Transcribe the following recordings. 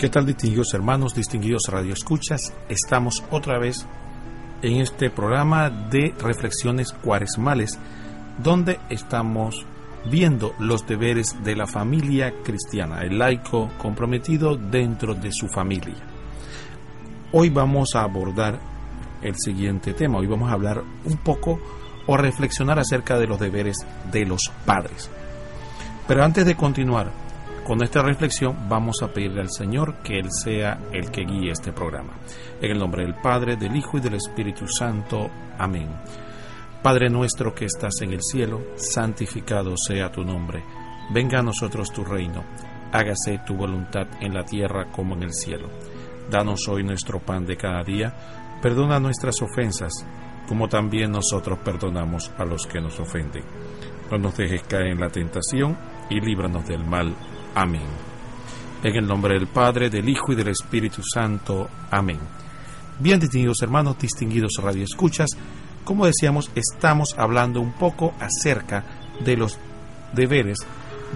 ¿Qué tal distinguidos hermanos, distinguidos radioescuchas? Estamos otra vez en este programa de reflexiones cuaresmales donde estamos viendo los deberes de la familia cristiana, el laico comprometido dentro de su familia. Hoy vamos a abordar el siguiente tema, hoy vamos a hablar un poco o reflexionar acerca de los deberes de los padres. Pero antes de continuar con esta reflexión vamos a pedirle al Señor que Él sea el que guíe este programa. En el nombre del Padre, del Hijo y del Espíritu Santo. Amén. Padre nuestro que estás en el cielo, santificado sea tu nombre. Venga a nosotros tu reino. Hágase tu voluntad en la tierra como en el cielo. Danos hoy nuestro pan de cada día. Perdona nuestras ofensas, como también nosotros perdonamos a los que nos ofenden. No nos dejes caer en la tentación y líbranos del mal. Amén. En el nombre del Padre, del Hijo y del Espíritu Santo. Amén. Bien distinguidos hermanos, distinguidos radioescuchas, como decíamos, estamos hablando un poco acerca de los deberes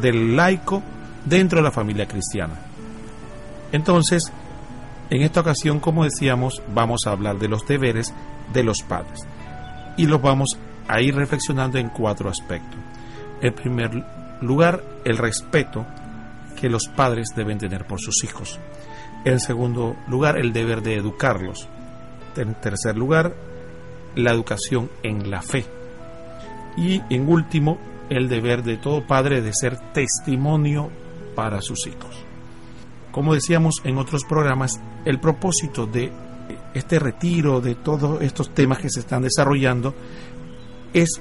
del laico dentro de la familia cristiana. Entonces, en esta ocasión, como decíamos, vamos a hablar de los deberes de los padres. Y los vamos a ir reflexionando en cuatro aspectos. En primer lugar, el respeto que los padres deben tener por sus hijos. En segundo lugar, el deber de educarlos. En tercer lugar, la educación en la fe. Y en último, el deber de todo padre de ser testimonio para sus hijos. Como decíamos en otros programas, el propósito de este retiro, de todos estos temas que se están desarrollando, es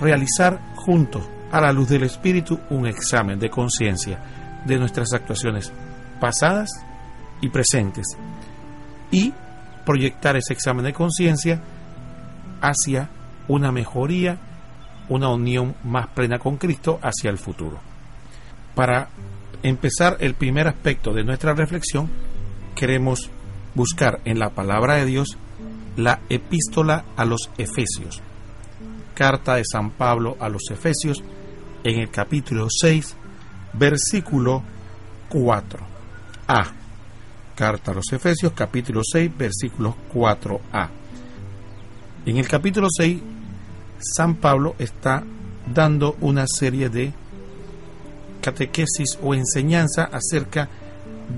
realizar juntos, a la luz del Espíritu, un examen de conciencia de nuestras actuaciones pasadas y presentes y proyectar ese examen de conciencia hacia una mejoría, una unión más plena con Cristo hacia el futuro. Para empezar el primer aspecto de nuestra reflexión, queremos buscar en la palabra de Dios la epístola a los Efesios, carta de San Pablo a los Efesios en el capítulo 6, versículo 4. A. Carta a los Efesios, capítulo 6, versículo 4a. En el capítulo 6, San Pablo está dando una serie de catequesis o enseñanza acerca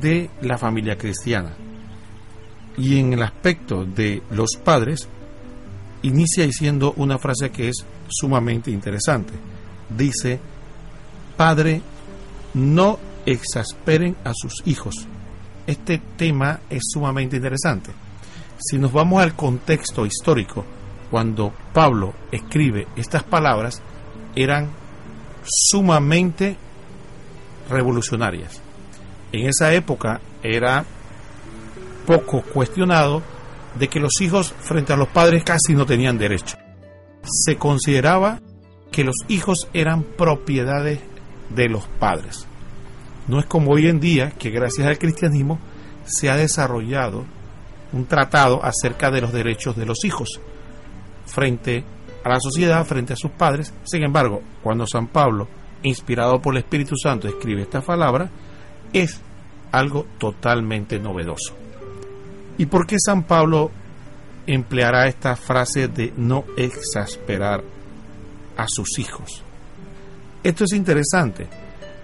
de la familia cristiana. Y en el aspecto de los padres, inicia diciendo una frase que es sumamente interesante. Dice, Padre no exasperen a sus hijos. Este tema es sumamente interesante. Si nos vamos al contexto histórico, cuando Pablo escribe estas palabras, eran sumamente revolucionarias. En esa época era poco cuestionado de que los hijos frente a los padres casi no tenían derecho. Se consideraba que los hijos eran propiedades de los padres. No es como hoy en día que gracias al cristianismo se ha desarrollado un tratado acerca de los derechos de los hijos frente a la sociedad, frente a sus padres. Sin embargo, cuando San Pablo, inspirado por el Espíritu Santo, escribe esta palabra, es algo totalmente novedoso. ¿Y por qué San Pablo empleará esta frase de no exasperar a sus hijos? Esto es interesante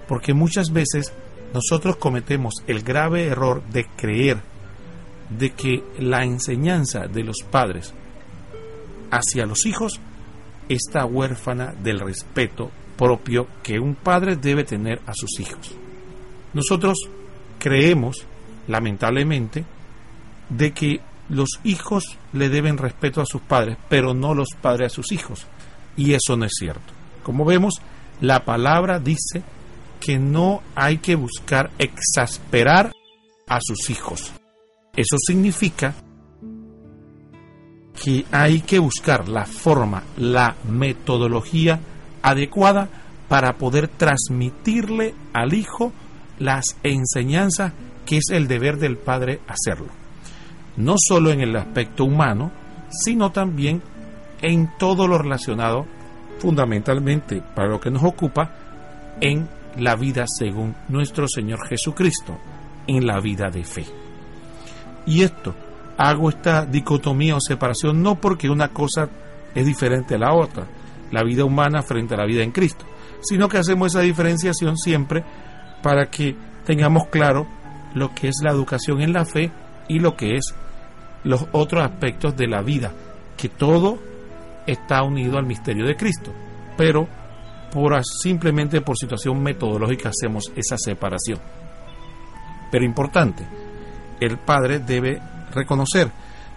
porque muchas veces nosotros cometemos el grave error de creer de que la enseñanza de los padres hacia los hijos está huérfana del respeto propio que un padre debe tener a sus hijos. Nosotros creemos, lamentablemente, de que los hijos le deben respeto a sus padres, pero no los padres a sus hijos. Y eso no es cierto. Como vemos, la palabra dice que no hay que buscar exasperar a sus hijos. Eso significa que hay que buscar la forma, la metodología adecuada para poder transmitirle al hijo las enseñanzas que es el deber del padre hacerlo. No solo en el aspecto humano, sino también en todo lo relacionado fundamentalmente para lo que nos ocupa en la vida según nuestro Señor Jesucristo, en la vida de fe. Y esto, hago esta dicotomía o separación no porque una cosa es diferente a la otra, la vida humana frente a la vida en Cristo, sino que hacemos esa diferenciación siempre para que tengamos claro lo que es la educación en la fe y lo que es los otros aspectos de la vida, que todo está unido al misterio de Cristo, pero por simplemente por situación metodológica hacemos esa separación. Pero importante, el padre debe reconocer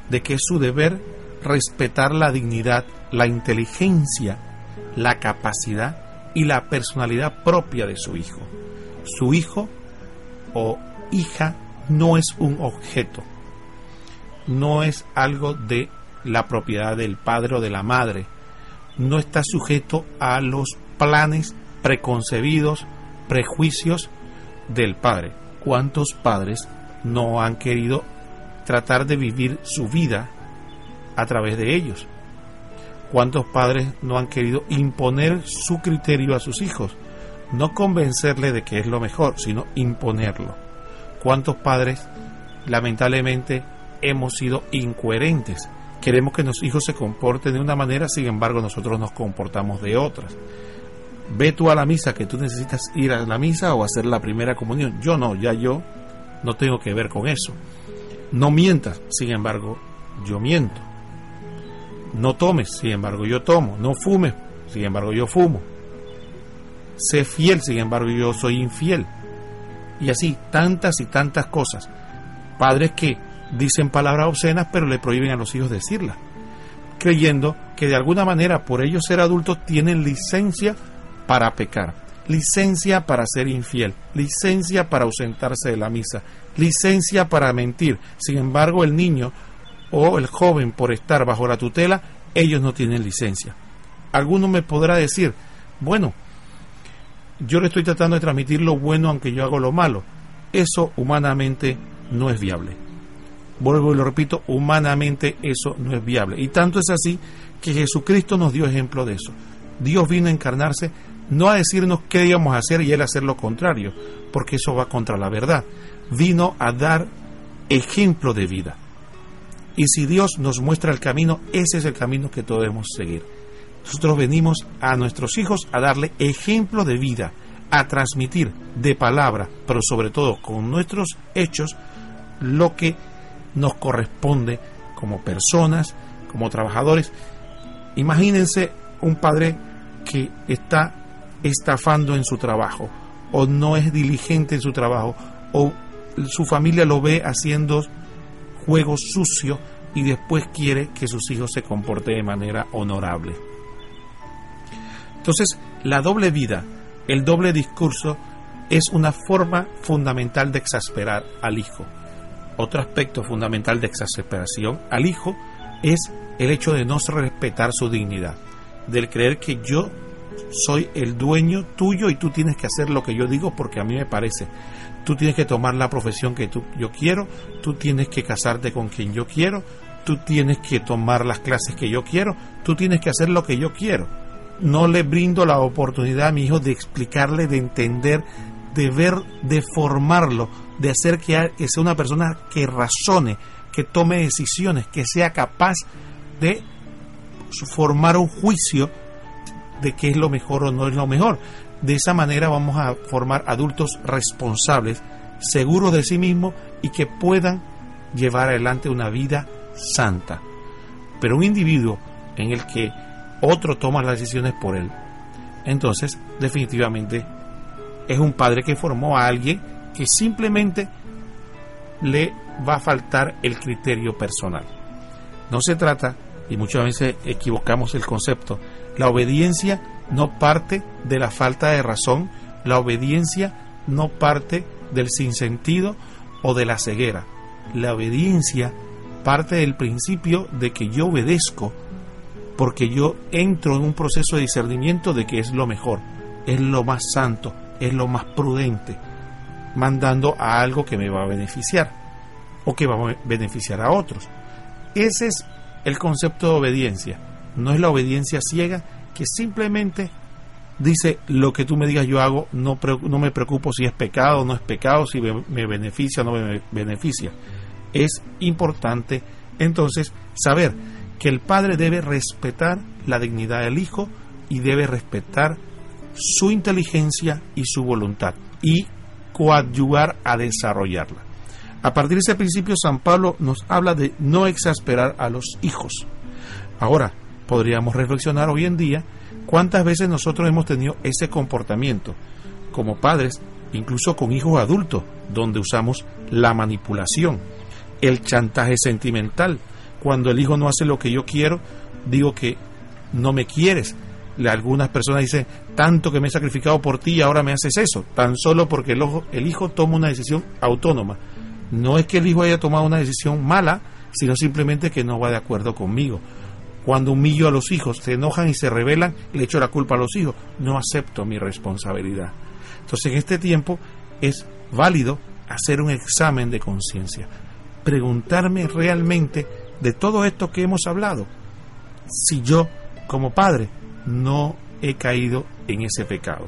de que es su deber respetar la dignidad, la inteligencia, la capacidad y la personalidad propia de su hijo. Su hijo o hija no es un objeto, no es algo de la propiedad del padre o de la madre, no está sujeto a los planes preconcebidos, prejuicios del padre. ¿Cuántos padres no han querido tratar de vivir su vida a través de ellos? ¿Cuántos padres no han querido imponer su criterio a sus hijos? No convencerle de que es lo mejor, sino imponerlo. ¿Cuántos padres lamentablemente hemos sido incoherentes? Queremos que nuestros hijos se comporten de una manera, sin embargo nosotros nos comportamos de otras. Ve tú a la misa que tú necesitas ir a la misa o hacer la primera comunión. Yo no, ya yo no tengo que ver con eso. No mientas, sin embargo, yo miento. No tomes, sin embargo, yo tomo. No fumes, sin embargo, yo fumo. Sé fiel, sin embargo, yo soy infiel. Y así, tantas y tantas cosas. Padres que dicen palabras obscenas, pero le prohíben a los hijos decirlas, creyendo que de alguna manera, por ellos ser adultos, tienen licencia para pecar, licencia para ser infiel, licencia para ausentarse de la misa, licencia para mentir. Sin embargo, el niño o el joven, por estar bajo la tutela, ellos no tienen licencia. Alguno me podrá decir, bueno, yo le estoy tratando de transmitir lo bueno aunque yo hago lo malo. Eso humanamente no es viable. Vuelvo y lo repito, humanamente eso no es viable. Y tanto es así que Jesucristo nos dio ejemplo de eso. Dios vino a encarnarse no a decirnos qué íbamos a hacer y él hacer lo contrario, porque eso va contra la verdad. Vino a dar ejemplo de vida. Y si Dios nos muestra el camino, ese es el camino que debemos seguir. Nosotros venimos a nuestros hijos a darle ejemplo de vida, a transmitir de palabra, pero sobre todo con nuestros hechos, lo que nos corresponde como personas, como trabajadores. Imagínense un padre que está estafando en su trabajo, o no es diligente en su trabajo, o su familia lo ve haciendo juegos sucios y después quiere que sus hijos se comporten de manera honorable. Entonces, la doble vida, el doble discurso, es una forma fundamental de exasperar al hijo. Otro aspecto fundamental de exasperación al hijo es el hecho de no respetar su dignidad, del creer que yo soy el dueño tuyo y tú tienes que hacer lo que yo digo porque a mí me parece. Tú tienes que tomar la profesión que tú, yo quiero, tú tienes que casarte con quien yo quiero, tú tienes que tomar las clases que yo quiero, tú tienes que hacer lo que yo quiero. No le brindo la oportunidad a mi hijo de explicarle, de entender, de ver, de formarlo, de hacer que, sea una persona que razone, que tome decisiones, que sea capaz de formar un juicio de qué es lo mejor o no es lo mejor. De esa manera vamos a formar adultos responsables, seguros de sí mismos y que puedan llevar adelante una vida santa. Pero un individuo en el que otro toma las decisiones por él, entonces definitivamente es un padre que formó a alguien que simplemente le va a faltar el criterio personal. No se trata, y muchas veces equivocamos el concepto, la obediencia no parte de la falta de razón, la obediencia no parte del sinsentido o de la ceguera. La obediencia parte del principio de que yo obedezco porque yo entro en un proceso de discernimiento de que es lo mejor, es lo más santo, es lo más prudente, mandando a algo que me va a beneficiar o que va a beneficiar a otros. Ese es el concepto de obediencia no es la obediencia ciega que simplemente dice, lo que tú me digas yo hago, no, no me preocupo si es pecado o no es pecado, si me beneficia o no me beneficia. Es importante entonces saber que el padre debe respetar la dignidad del hijo y debe respetar su inteligencia y su voluntad y coadyuvar a desarrollarla. A partir de ese principio, San Pablo nos habla de no exasperar a los hijos. Ahora, podríamos reflexionar hoy en día cuántas veces nosotros hemos tenido ese comportamiento como padres, incluso con hijos adultos, donde usamos la manipulación, el chantaje sentimental. Cuando el hijo no hace lo que yo quiero, digo que no me quieres, algunas personas dicen, tanto que me he sacrificado por ti y ahora me haces eso, tan solo porque el, el hijo toma una decisión autónoma. No es que el hijo haya tomado una decisión mala, sino simplemente que no va de acuerdo conmigo. Cuando humillo a los hijos, se enojan y se rebelan, le echo la culpa a los hijos. No acepto mi responsabilidad. Entonces en este tiempo es válido hacer un examen de conciencia. Preguntarme realmente de todo esto que hemos hablado. Si yo, como padre, no he caído en ese pecado.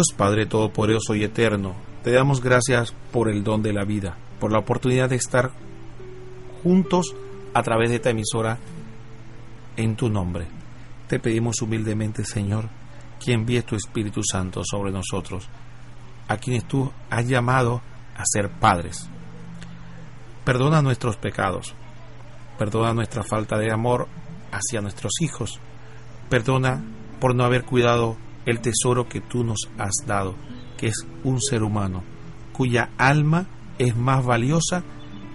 Dios Padre Todopoderoso y Eterno, te damos gracias por el don de la vida, por la oportunidad de estar juntos a través de esta emisora en tu nombre. Te pedimos humildemente, Señor, que envíes tu Espíritu Santo sobre nosotros, a quienes tú has llamado a ser padres. Perdona nuestros pecados, perdona nuestra falta de amor hacia nuestros hijos Perdona por no haber cuidado el tesoro que tú nos has dado, que es un ser humano, cuya alma es más valiosa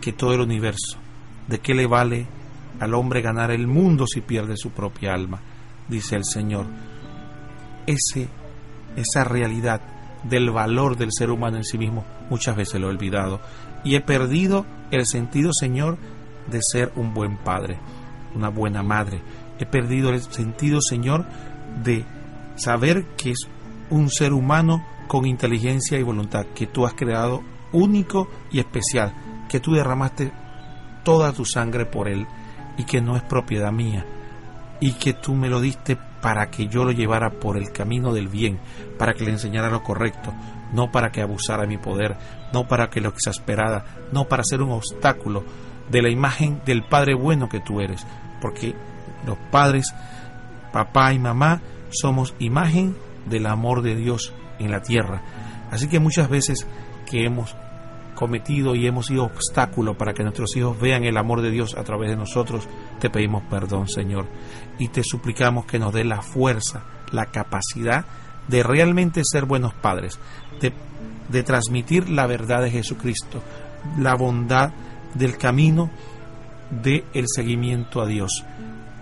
que todo el universo. ¿De qué le vale al hombre ganar el mundo si pierde su propia alma? Dice el Señor. Ese, esa realidad del valor del ser humano en sí mismo muchas veces lo he olvidado y he perdido el sentido, Señor, de ser un buen padre, una buena madre, he perdido el sentido, Señor, de saber que es un ser humano con inteligencia y voluntad, que tú has creado único y especial, que tú derramaste toda tu sangre por él y que no es propiedad mía, y que tú me lo diste para que yo lo llevara por el camino del bien, para que le enseñara lo correcto, no para que abusara mi poder, no para que lo exasperara, no para ser un obstáculo de la imagen del Padre bueno que tú eres, porque los padres, papá y mamá, somos imagen del amor de Dios en la tierra. Así que muchas veces que hemos cometido y hemos sido obstáculo para que nuestros hijos vean el amor de Dios a través de nosotros, te pedimos perdón, Señor, y te suplicamos que nos dé la fuerza, la capacidad de realmente ser buenos padres, de, transmitir la verdad de Jesucristo, la bondad del camino del el seguimiento a Dios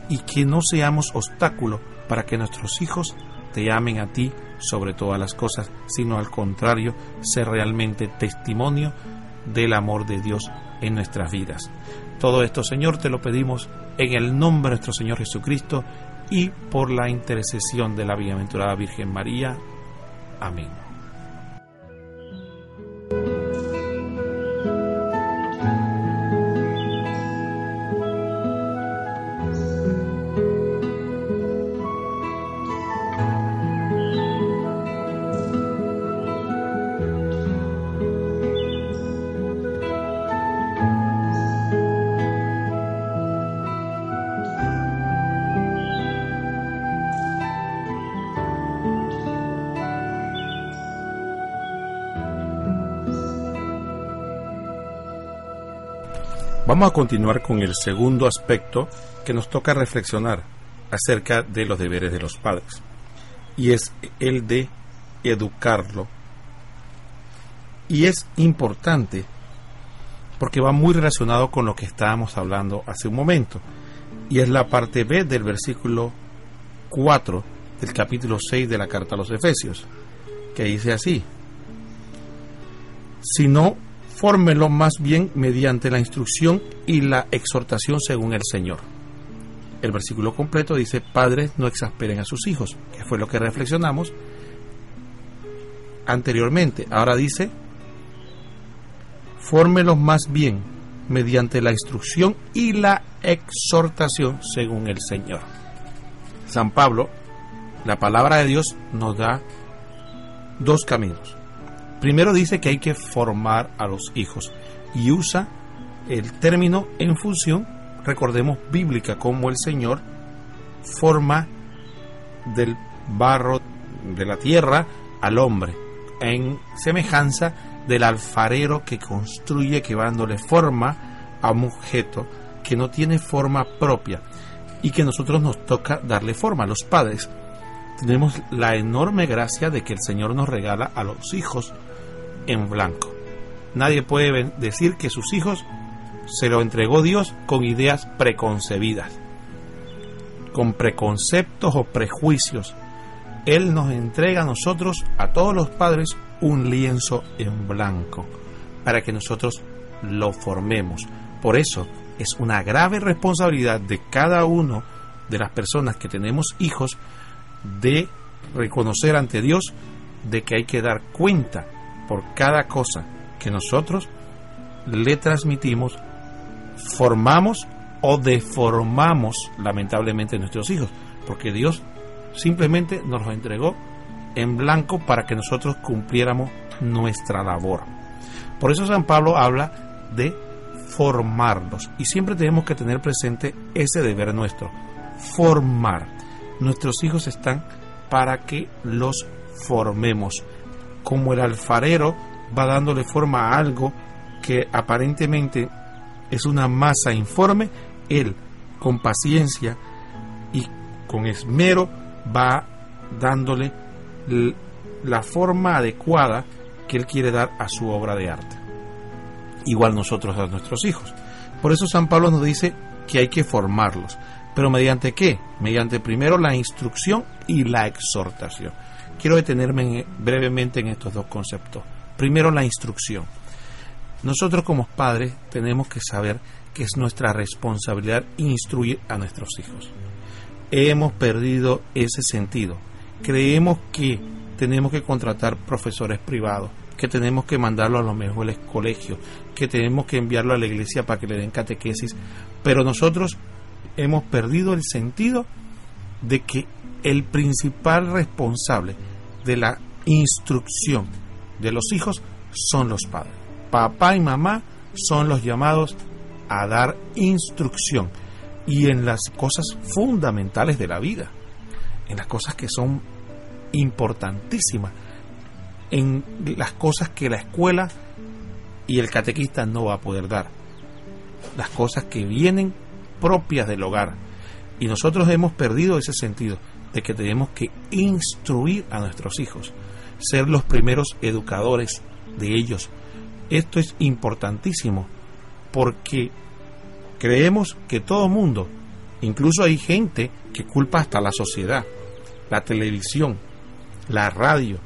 y que no seamos obstáculo para que nuestros hijos te amen a ti sobre todas las cosas, sino al contrario, ser realmente testimonio del amor de Dios en nuestras vidas. Todo esto, Señor, te lo pedimos en el nombre de nuestro Señor Jesucristo y por la intercesión de la bienaventurada Virgen María. Amén. Vamos a continuar con el segundo aspecto que nos toca reflexionar acerca de los deberes de los padres y es el de educarlo Y es importante porque va muy relacionado con lo que estábamos hablando hace un momento. Y es la parte B del versículo 4 del capítulo 6 de la carta a los Efesios, que dice así, sino fórmelo más bien mediante la instrucción y la exhortación según el Señor. El versículo completo dice, padres no exasperen a sus hijos, que fue lo que reflexionamos anteriormente. Ahora dice, fórmelos más bien mediante la instrucción y la exhortación según el Señor. San Pablo, la palabra de Dios nos da dos caminos. Primero dice que hay que formar a los hijos y usa el término en función, recordemos, bíblica, como el Señor forma del barro de la tierra al hombre, en semejanza del alfarero que construye, que va dándole forma a un objeto que no tiene forma propia y que nosotros nos toca darle forma. a Los padres tenemos la enorme gracia de que el Señor nos regala a los hijos en blanco. Nadie puede decir que sus hijos se lo entregó Dios con ideas preconcebidas, con preconceptos o prejuicios. Él nos entrega a nosotros, a todos los padres, un lienzo en blanco para que nosotros lo formemos. Por eso es una grave responsabilidad de cada uno de las personas que tenemos hijos de reconocer ante Dios de que hay que dar cuenta por cada cosa que nosotros le transmitimos, formamos o deformamos lamentablemente nuestros hijos, porque Dios simplemente nos los entregó en blanco para que nosotros cumpliéramos nuestra labor. Por eso San Pablo habla de formarlos y siempre tenemos que tener presente ese deber nuestro, formar. Nuestros hijos están para que los formemos, como el alfarero va dándole forma a algo que aparentemente es una masa informe, él con paciencia y con esmero va dándole la forma adecuada que él quiere dar a su obra de arte. Igual nosotros a nuestros hijos. Por eso San Pablo nos dice que hay que formarlos. ¿Pero mediante qué? Mediante primero la instrucción y la exhortación. Quiero detenerme brevemente en estos dos conceptos. Primero, la instrucción. Nosotros como padres tenemos que saber que es nuestra responsabilidad instruir a nuestros hijos. Hemos perdido ese sentido. Creemos que tenemos que contratar profesores privados, que tenemos que mandarlo a los mejores colegios, que tenemos que enviarlo a la iglesia para que le den catequesis, pero nosotros hemos perdido el sentido de que el principal responsable de la instrucción de los hijos son los padres. Papá y mamá son los llamados a dar instrucción y en las cosas fundamentales de la vida, en las cosas que son importantísimas, en las cosas que la escuela y el catequista no va a poder dar, las cosas que vienen propias del hogar. Y nosotros hemos perdido ese sentido de que tenemos que instruir a nuestros hijos, ser los primeros educadores de ellos. Esto es importantísimo porque creemos que todo mundo, incluso hay gente que culpa hasta la sociedad, la televisión, la radio,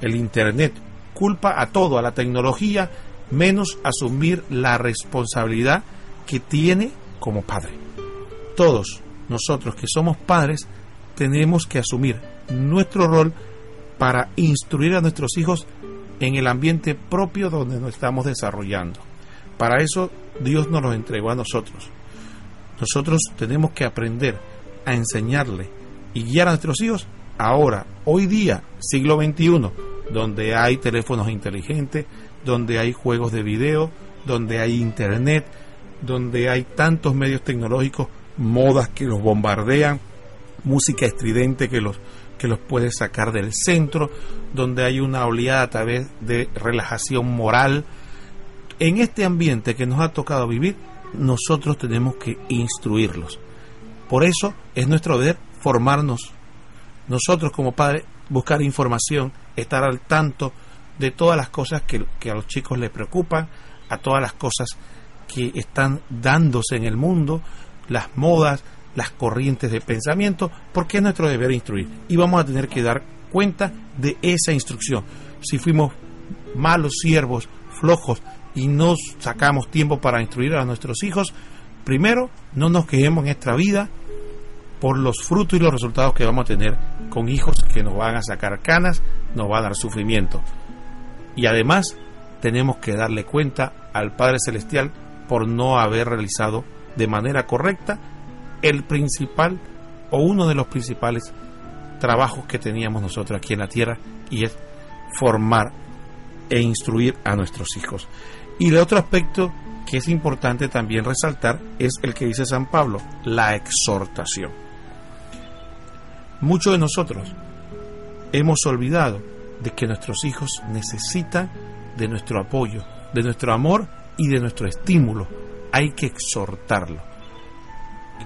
el internet, culpa a todo, a la tecnología, menos asumir la responsabilidad que tiene como padre. Todos nosotros que somos padres tenemos que asumir nuestro rol para instruir a nuestros hijos en el ambiente propio donde nos estamos desarrollando. Para eso Dios nos lo entregó a nosotros. Nosotros tenemos que aprender a enseñarle y guiar a nuestros hijos ahora, hoy día, siglo XXI, donde hay teléfonos inteligentes, donde hay juegos de video, donde hay internet, donde hay tantos medios tecnológicos, modas que los bombardean, música estridente que los, que los puede sacar del centro, donde hay una oleada a través de relajación moral. En este ambiente que nos ha tocado vivir, nosotros tenemos que instruirlos. Por eso es nuestro deber formarnos. Nosotros como padres buscar información, estar al tanto de todas las cosas que, que a los chicos les preocupan, a todas las cosas que están dándose en el mundo, las modas, las corrientes de pensamiento, porque es nuestro deber instruir. Y vamos a tener que dar cuenta de esa instrucción. Si fuimos malos siervos, flojos, y no sacamos tiempo para instruir a nuestros hijos, primero, no nos quedemos en nuestra vida por los frutos y los resultados que vamos a tener con hijos que nos van a sacar canas, nos va a dar sufrimiento. Y además, tenemos que darle cuenta al Padre Celestial por no haber realizado de manera correcta el principal o uno de los principales trabajos que teníamos nosotros aquí en la tierra y es formar e instruir a nuestros hijos. Y el otro aspecto que es importante también resaltar es el que dice San Pablo, la exhortación. Muchos de nosotros hemos olvidado de que nuestros hijos necesitan de nuestro apoyo, de nuestro amor y de nuestro estímulo. Hay que exhortarlo.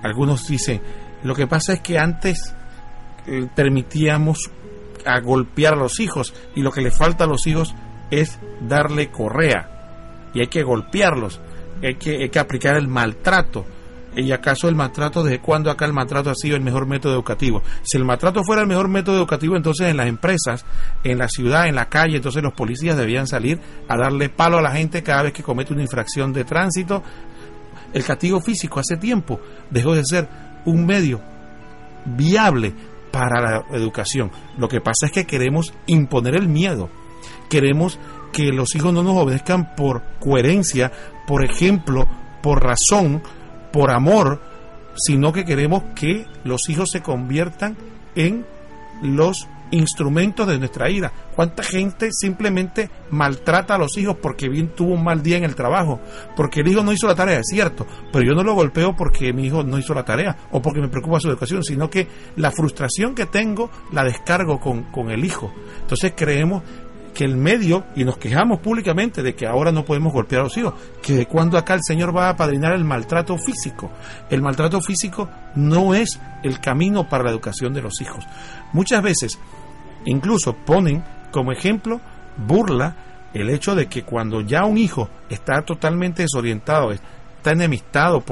Algunos dicen, lo que pasa es que antes eh, permitíamos a golpear a los hijos y lo que le falta a los hijos es darle correa y hay que golpearlos, hay que, hay que aplicar el maltrato. ¿Y acaso el maltrato, desde cuándo acá el maltrato ha sido el mejor método educativo? Si el maltrato fuera el mejor método educativo, entonces en las empresas, en la ciudad, en la calle, entonces los policías debían salir a darle palo a la gente cada vez que comete una infracción de tránsito. El castigo físico hace tiempo dejó de ser un medio viable para la educación. Lo que pasa es que queremos imponer el miedo. Queremos que los hijos no nos obedezcan por coherencia, por ejemplo, por razón, por amor, sino que queremos que los hijos se conviertan en los instrumentos de nuestra ira. ¿Cuánta gente simplemente maltrata a los hijos porque bien tuvo un mal día en el trabajo? Porque el hijo no hizo la tarea, es cierto, pero yo no lo golpeo porque mi hijo no hizo la tarea o porque me preocupa su educación, sino que la frustración que tengo la descargo con, con el hijo. Entonces creemos que el medio, y nos quejamos públicamente de que ahora no podemos golpear a los hijos, que de cuando acá el Señor va a padrinar el maltrato físico. El maltrato físico no es el camino para la educación de los hijos. Muchas veces incluso ponen como ejemplo burla el hecho de que cuando ya un hijo está totalmente desorientado, está enemistado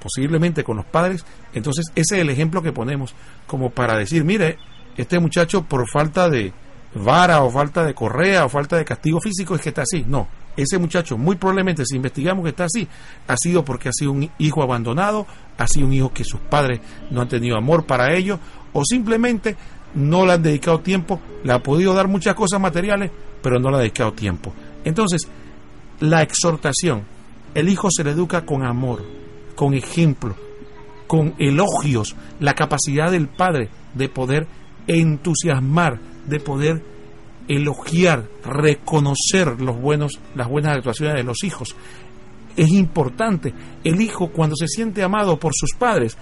posiblemente con los padres, entonces ese es el ejemplo que ponemos como para decir, mire, este muchacho por falta de, vara o falta de correa o falta de castigo físico es que está así. No, ese muchacho muy probablemente si investigamos que está así, ha sido porque ha sido un hijo abandonado, ha sido un hijo que sus padres no han tenido amor para ellos o simplemente no le han dedicado tiempo, le ha podido dar muchas cosas materiales, pero no le ha dedicado tiempo. Entonces, la exhortación, el hijo se le educa con amor, con ejemplo, con elogios, la capacidad del padre de poder entusiasmar, de poder elogiar, reconocer los buenos, las buenas actuaciones de los hijos. Es importante. El hijo, cuando se siente amado por sus padres,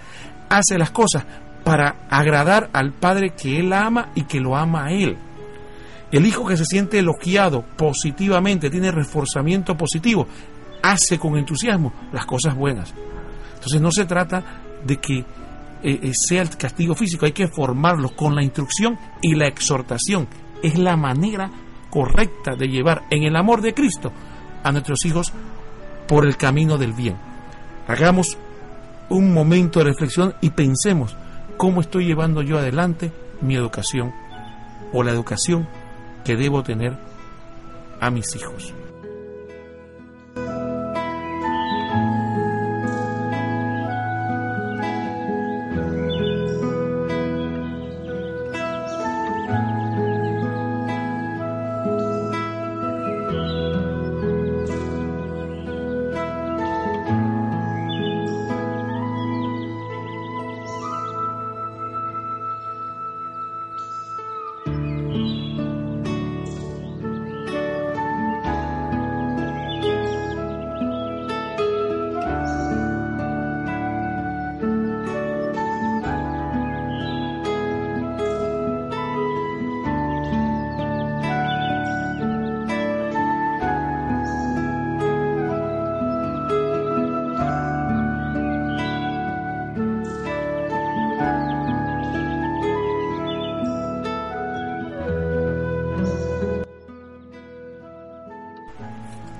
hace las cosas para agradar al padre que él ama y que lo ama a él. El hijo que se siente elogiado positivamente, tiene reforzamiento positivo, hace con entusiasmo las cosas buenas. Entonces no se trata de que eh, eh, sea el castigo físico, hay que formarlos con la instrucción y la exhortación. Es la manera correcta de llevar en el amor de Cristo a nuestros hijos por el camino del bien. Hagamos un momento de reflexión y pensemos cómo estoy llevando yo adelante mi educación o la educación que debo tener a mis hijos.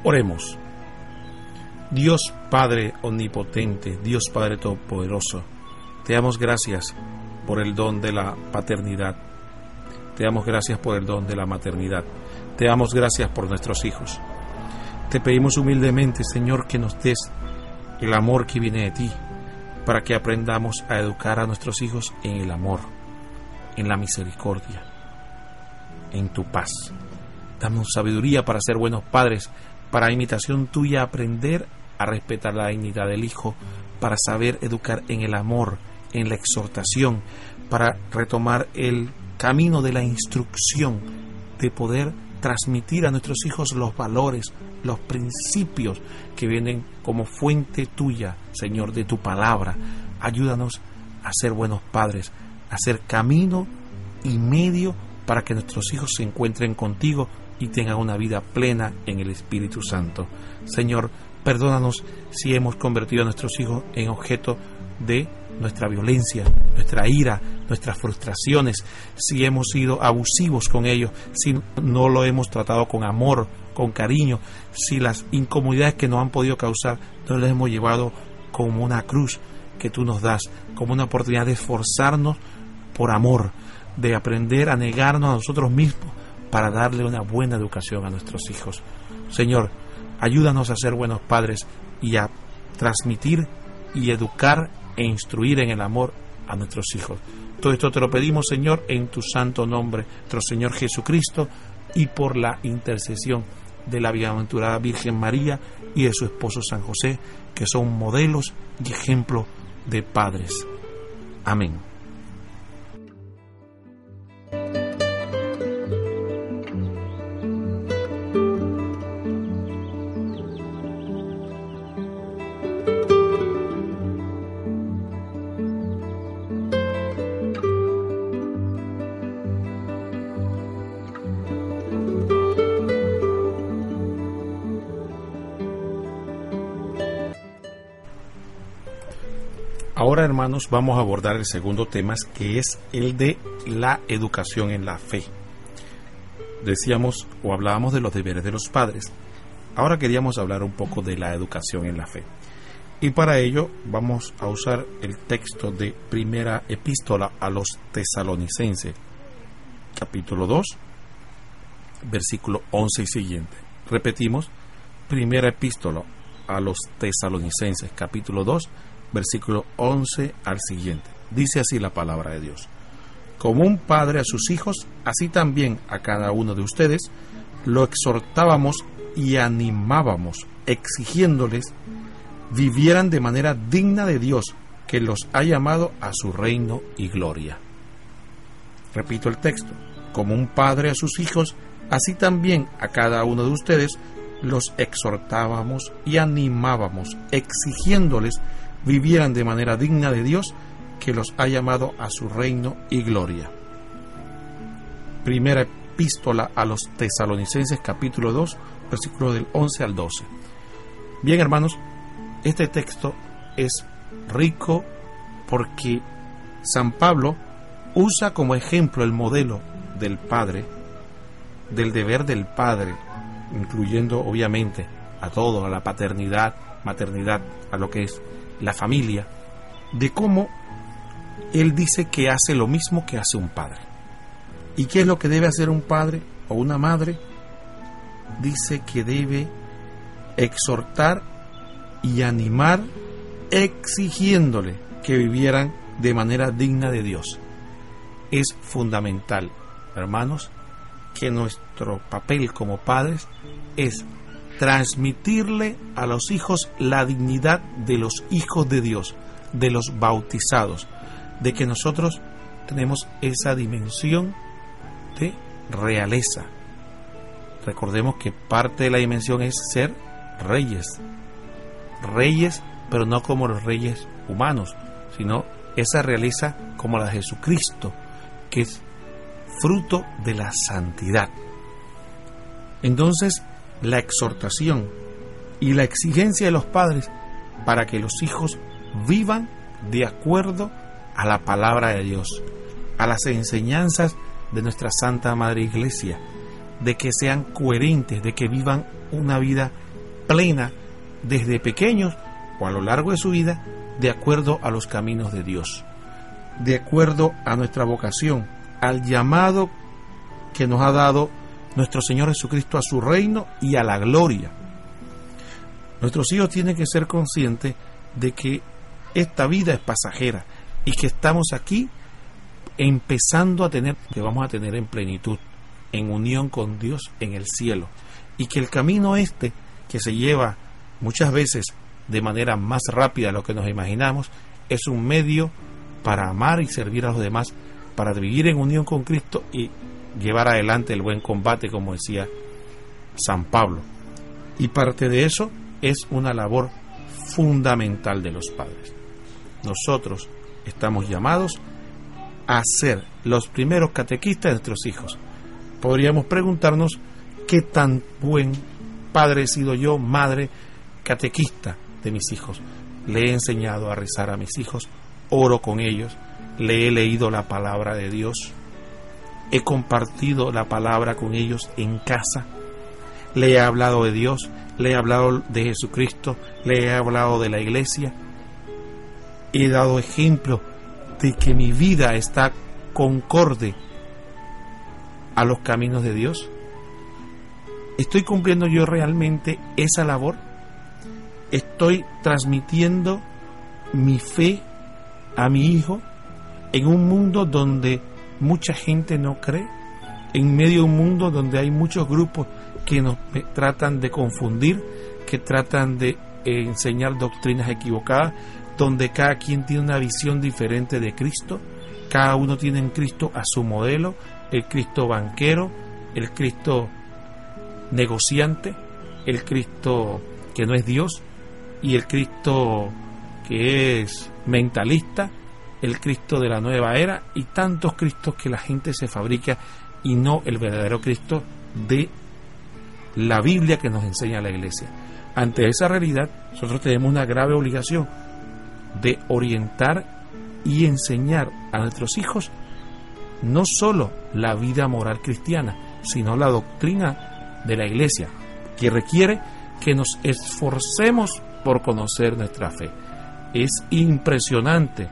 Oremos. Dios Padre Omnipotente, Dios Padre Todopoderoso, te damos gracias por el don de la paternidad. Te damos gracias por el don de la maternidad. Te damos gracias por nuestros hijos. Te pedimos humildemente, Señor, que nos des el amor que viene de ti, para que aprendamos a educar a nuestros hijos en el amor, en la misericordia, en tu paz. Damos sabiduría para ser buenos padres, para imitación tuya aprender a respetar la dignidad del hijo, para saber educar en el amor, en la exhortación, para retomar el camino de la instrucción, de poder transmitir a nuestros hijos los valores, los principios que vienen como fuente tuya, Señor, de tu palabra. Ayúdanos a ser buenos padres, a ser camino y medio para que nuestros hijos se encuentren contigo y tengan una vida plena en el Espíritu Santo. Señor, perdónanos si hemos convertido a nuestros hijos en objeto de nuestra violencia, nuestra ira, nuestras frustraciones, si hemos sido abusivos con ellos, si no lo hemos tratado con amor, con cariño, si las incomodidades que nos han podido causar no las hemos llevado como una cruz que tú nos das, como una oportunidad de esforzarnos por amor, de aprender a negarnos a nosotros mismos para darle una buena educación a nuestros hijos. Señor, ayúdanos a ser buenos padres y a transmitir y educar e instruir en el amor a nuestros hijos. Todo esto te lo pedimos, Señor, en tu santo nombre, nuestro Señor Jesucristo, y por la intercesión de la bienaventurada Virgen María y de su esposo San José, que son modelos y ejemplos de padres. Amén. Vamos a abordar el segundo tema, que es el de la educación en la fe. Decíamos o hablábamos de los deberes de los padres. Ahora queríamos hablar un poco de la educación en la fe. Y para ello vamos a usar el texto de primera epístola a los tesalonicenses, capítulo 2, versículo 11 y siguiente. Repetimos, primera epístola a los tesalonicenses, capítulo 2, versículo 11 al siguiente. Dice así la palabra de Dios. Como un padre a sus hijos, así también a cada uno de ustedes, lo exhortábamos y animábamos, exigiéndoles vivieran de manera digna de Dios, que los ha llamado a su reino y gloria. Repito el texto. Como un padre a sus hijos, así también a cada uno de ustedes los exhortábamos y animábamos, exigiéndoles vivieran de manera digna de Dios que los ha llamado a su reino y gloria. Primera epístola a los tesalonicenses capítulo 2 versículo del 11 al 12. Bien hermanos, este texto es rico porque San Pablo usa como ejemplo el modelo del Padre, del deber del Padre, incluyendo obviamente a todo, a la paternidad, maternidad, a lo que es la familia, de cómo él dice que hace lo mismo que hace un padre. ¿Y qué es lo que debe hacer un padre o una madre? Dice que debe exhortar y animar exigiéndole que vivieran de manera digna de Dios. Es fundamental, hermanos, que nuestro papel como padres es transmitirle a los hijos la dignidad de los hijos de Dios, de los bautizados, de que nosotros tenemos esa dimensión de realeza. Recordemos que parte de la dimensión es ser reyes, reyes, pero no como los reyes humanos, sino esa realeza como la de Jesucristo, que es fruto de la santidad. Entonces, la exhortación y la exigencia de los padres para que los hijos vivan de acuerdo a la palabra de Dios, a las enseñanzas de nuestra Santa Madre Iglesia, de que sean coherentes, de que vivan una vida plena desde pequeños o a lo largo de su vida de acuerdo a los caminos de Dios, de acuerdo a nuestra vocación, al llamado que nos ha dado nuestro Señor Jesucristo a su reino y a la gloria. Nuestros hijos tienen que ser conscientes de que esta vida es pasajera y que estamos aquí empezando a tener, que vamos a tener en plenitud, en unión con Dios en el cielo. Y que el camino este, que se lleva muchas veces de manera más rápida de lo que nos imaginamos, es un medio para amar y servir a los demás, para vivir en unión con Cristo y llevar adelante el buen combate, como decía San Pablo. Y parte de eso es una labor fundamental de los padres. Nosotros estamos llamados a ser los primeros catequistas de nuestros hijos. Podríamos preguntarnos qué tan buen padre he sido yo, madre, catequista de mis hijos. Le he enseñado a rezar a mis hijos, oro con ellos, le he leído la palabra de Dios, he compartido la palabra con ellos en casa, le he hablado de Dios, le he hablado de Jesucristo, le he hablado de la iglesia, he dado ejemplo de que mi vida está concorde a los caminos de Dios. ¿Estoy cumpliendo yo realmente esa labor? ¿Estoy transmitiendo mi fe a mi hijo en un mundo donde mucha gente no cree? En medio de un mundo donde hay muchos grupos que nos tratan de confundir, que tratan de enseñar doctrinas equivocadas, donde cada quien tiene una visión diferente de Cristo, cada uno tiene en Cristo a su modelo, el Cristo banquero, el Cristo negociante, el Cristo que no es Dios y el Cristo que es mentalista, el Cristo de la nueva era y tantos Cristos que la gente se fabrica y no el verdadero Cristo de la Biblia que nos enseña la iglesia. Ante esa realidad, nosotros tenemos una grave obligación de orientar y enseñar a nuestros hijos no solo la vida moral cristiana, sino la doctrina de la iglesia, que requiere que nos esforcemos por conocer nuestra fe. Es impresionante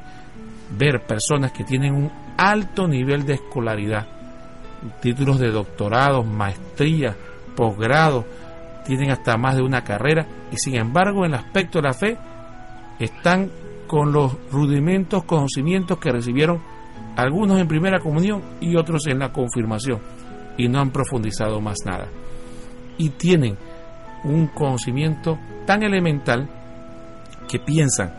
ver personas que tienen un alto nivel de escolaridad, títulos de doctorado, maestría, posgrado, tienen hasta más de una carrera y sin embargo en el aspecto de la fe están con los rudimentos, conocimientos que recibieron algunos en primera comunión y otros en la confirmación y no han profundizado más nada. Y tienen un conocimiento tan elemental que piensan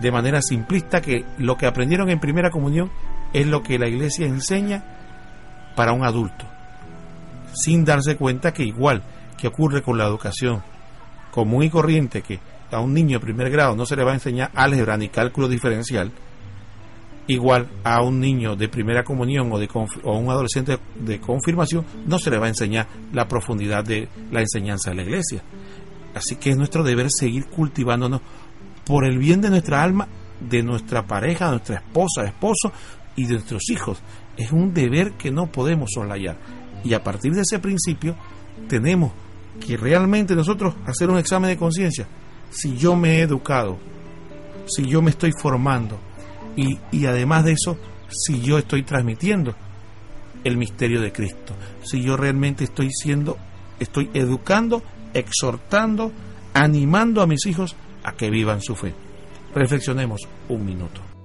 de manera simplista que lo que aprendieron en primera comunión es lo que la iglesia enseña para un adulto, sin darse cuenta que igual que ocurre con la educación común y corriente, que a un niño de primer grado no se le va a enseñar álgebra ni cálculo diferencial, igual a un niño de primera comunión o, de o un adolescente de confirmación no se le va a enseñar la profundidad de la enseñanza de la iglesia. Así que es nuestro deber seguir cultivándonos por el bien de nuestra alma, de nuestra pareja, de nuestra esposa, esposo y de nuestros hijos. Es un deber que no podemos soslayar. Y a partir de ese principio tenemos que realmente nosotros hacer un examen de conciencia si yo me he educado, si yo me estoy formando y, y además de eso, si yo estoy transmitiendo el misterio de Cristo, si yo realmente estoy siendo, estoy educando, exhortando, animando a mis hijos a que vivan su fe. Reflexionemos un minuto.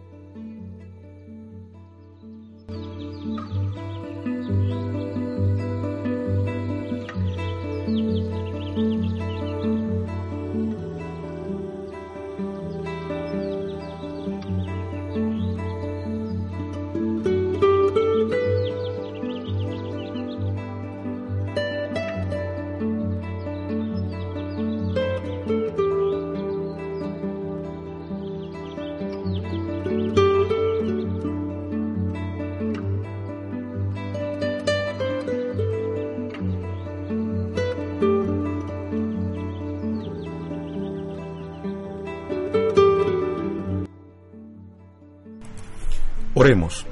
Oremos.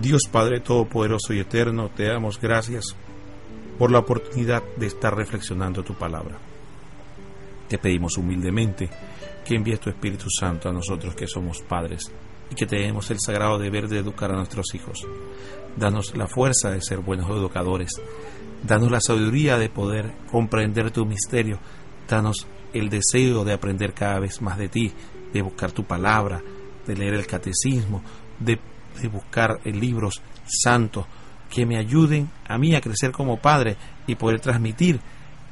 Dios Padre Todopoderoso y Eterno, te damos gracias por la oportunidad de estar reflexionando tu palabra. Te pedimos humildemente que envíes tu Espíritu Santo a nosotros que somos padres y que tenemos el sagrado deber de educar a nuestros hijos. Danos la fuerza de ser buenos educadores. Danos la sabiduría de poder comprender tu misterio. Danos el deseo de aprender cada vez más de ti, de buscar tu palabra, de leer el catecismo, de, buscar libros santos que me ayuden a mí a crecer como padre y poder transmitir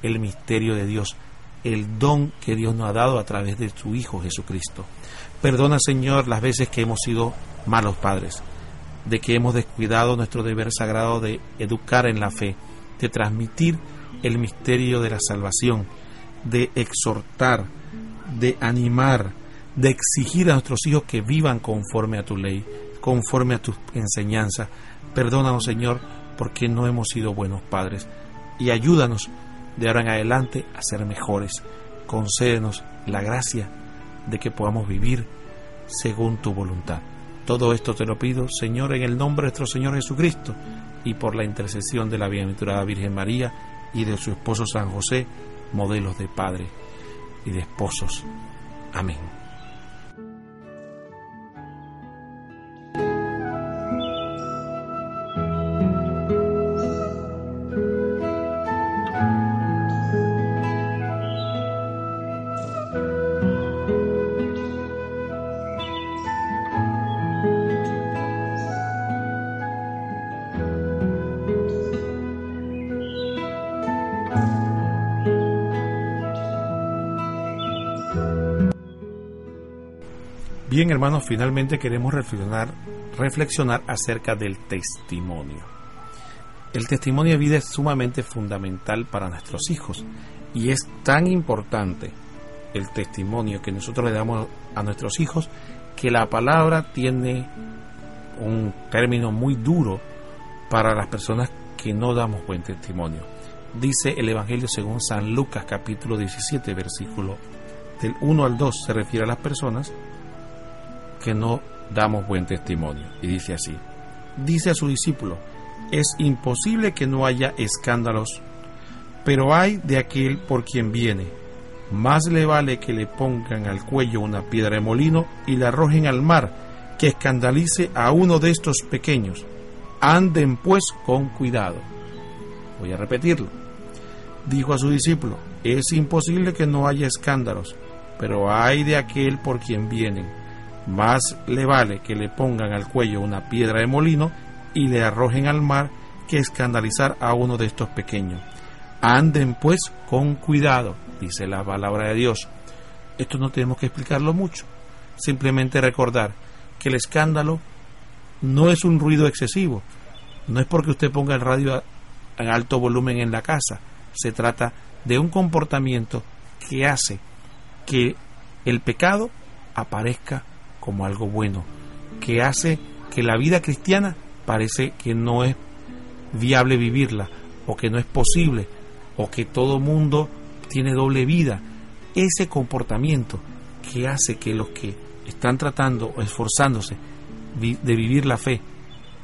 el misterio de Dios el don que Dios nos ha dado a través de su Hijo Jesucristo. Perdona, Señor, las veces que hemos sido malos padres, de que hemos descuidado nuestro deber sagrado de educar en la fe, de transmitir el misterio de la salvación, de exhortar, de animar, de exigir a nuestros hijos que vivan conforme a tu ley, conforme a tus enseñanzas. Perdónanos, Señor, porque no hemos sido buenos padres y ayúdanos de ahora en adelante a ser mejores. Concédenos la gracia de que podamos vivir según tu voluntad. Todo esto te lo pido, Señor, en el nombre de nuestro Señor Jesucristo y por la intercesión de la bienaventurada Virgen María y de su esposo San José, modelos de padre y de esposos. Amén. Hermanos, finalmente queremos reflexionar, reflexionar acerca del testimonio. El testimonio de vida es sumamente fundamental para nuestros hijos y es tan importante el testimonio que nosotros le damos a nuestros hijos que la palabra tiene un término muy duro para las personas que no damos buen testimonio. Dice el Evangelio según San Lucas capítulo 17 versículo del 1 al 2 se refiere a las personas que no damos buen testimonio. Y dice así, dice a su discípulo, es imposible que no haya escándalos, pero hay de aquel por quien viene. Más le vale que le pongan al cuello una piedra de molino y la arrojen al mar, que escandalice a uno de estos pequeños. Anden pues con cuidado. Voy a repetirlo. Dijo a su discípulo, es imposible que no haya escándalos, pero hay de aquel por quien vienen más le vale que le pongan al cuello una piedra de molino y le arrojen al mar que escandalizar a uno de estos pequeños. Anden pues con cuidado, dice la palabra de Dios. Esto no tenemos que explicarlo mucho, simplemente recordar que el escándalo no es un ruido excesivo, no es porque usted ponga el radio en alto volumen en la casa, se trata de un comportamiento que hace que el pecado aparezca como algo bueno, que hace que la vida cristiana parece que no es viable vivirla, o que no es posible, o que todo mundo tiene doble vida. Ese comportamiento que hace que los que están tratando o esforzándose de vivir la fe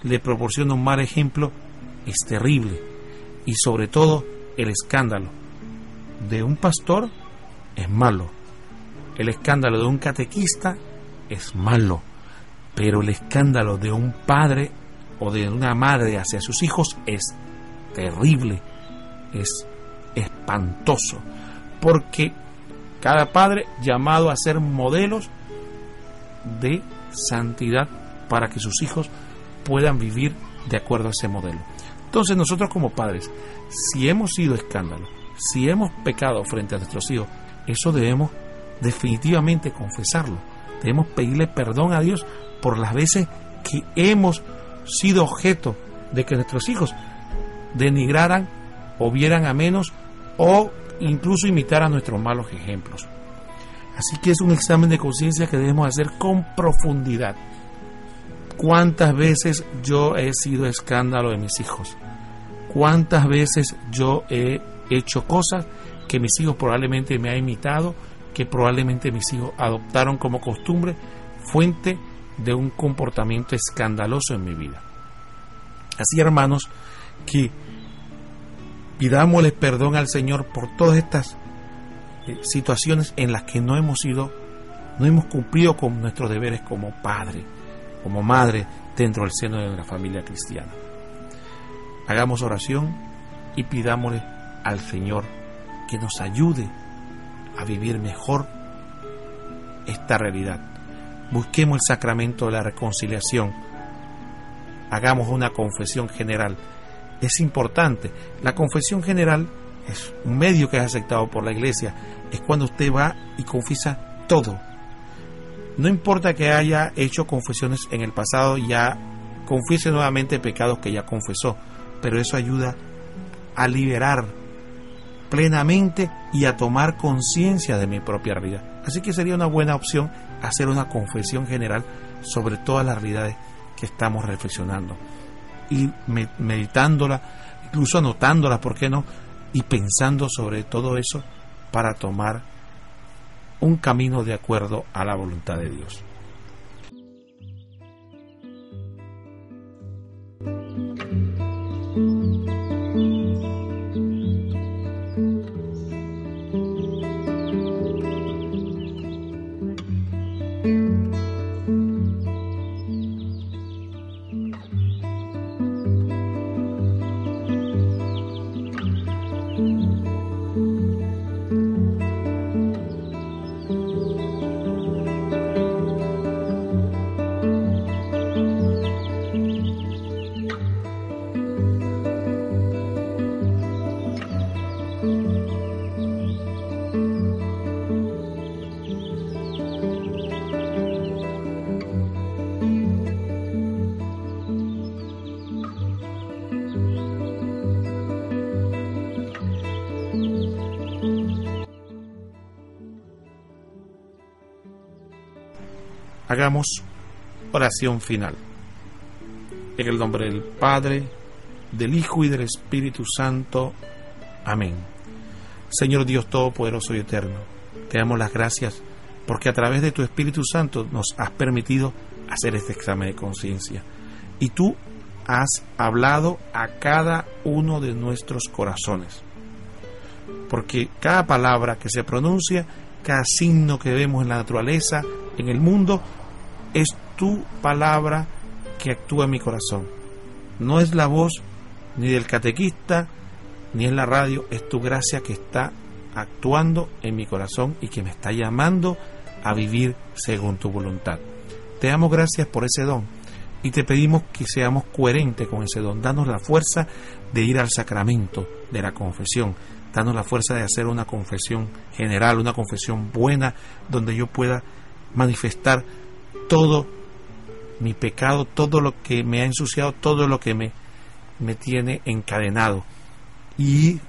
le proporciona un mal ejemplo es terrible. Y sobre todo el escándalo de un pastor es malo. El escándalo de un catequista es malo, pero el escándalo de un padre o de una madre hacia sus hijos es terrible, es espantoso, porque cada padre llamado a ser modelos de santidad para que sus hijos puedan vivir de acuerdo a ese modelo. Entonces nosotros como padres, si hemos sido escándalo, si hemos pecado frente a nuestros hijos, eso debemos definitivamente confesarlo Debemos pedirle perdón a Dios por las veces que hemos sido objeto de que nuestros hijos denigraran o vieran a menos o incluso imitaran nuestros malos ejemplos. Así que es un examen de conciencia que debemos hacer con profundidad. ¿Cuántas veces yo he sido escándalo de mis hijos? ¿Cuántas veces yo he hecho cosas que mis hijos probablemente me han imitado que probablemente mis hijos adoptaron como costumbre, fuente de un comportamiento escandaloso en mi vida. Así, hermanos, que pidámosle perdón al Señor por todas estas eh, situaciones en las que no hemos sido, no hemos cumplido con nuestros deberes como padre, como madre dentro del seno de la familia cristiana. Hagamos oración y pidámosle al Señor que nos ayude a vivir mejor esta realidad. Busquemos el sacramento de la reconciliación. Hagamos una confesión general. Es importante. La confesión general es un medio que es aceptado por la iglesia. Es cuando usted va y confiesa todo. No importa que haya hecho confesiones en el pasado, ya confiese nuevamente pecados que ya confesó, pero eso ayuda a liberar plenamente y a tomar conciencia de mi propia realidad. Así que sería una buena opción hacer una confesión general sobre todas las realidades que estamos reflexionando y meditándola, incluso anotándola, ¿por qué no? Y pensando sobre todo eso para tomar un camino de acuerdo a la voluntad de Dios. Hagamos oración final. En el nombre del Padre, del Hijo y del Espíritu Santo. Amén. Señor Dios Todopoderoso y Eterno, te damos las gracias porque a través de tu Espíritu Santo nos has permitido hacer este examen de conciencia. Y tú has hablado a cada uno de nuestros corazones. Porque cada palabra que se pronuncia, cada signo que vemos en la naturaleza, en el mundo, es tu palabra que actúa en mi corazón. No es la voz ni del catequista, ni en la radio, es tu gracia que está actuando en mi corazón y que me está llamando a vivir según tu voluntad. Te damos gracias por ese don y te pedimos que seamos coherentes con ese don. Danos la fuerza de ir al sacramento de la confesión. Danos la fuerza de hacer una confesión general, una confesión buena, donde yo pueda manifestar todo mi pecado, todo lo que me ha ensuciado, todo lo que me, me tiene encadenado. Y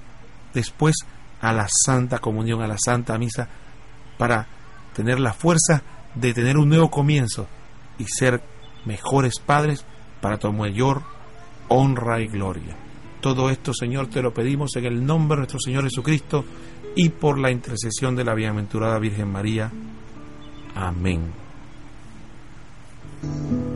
después a la Santa Comunión, a la Santa Misa, para tener la fuerza de tener un nuevo comienzo y ser mejores padres para tu mayor honra y gloria. Todo esto, Señor, te lo pedimos en el nombre de nuestro Señor Jesucristo y por la intercesión de la bienaventurada Virgen María. Amén. Thank you.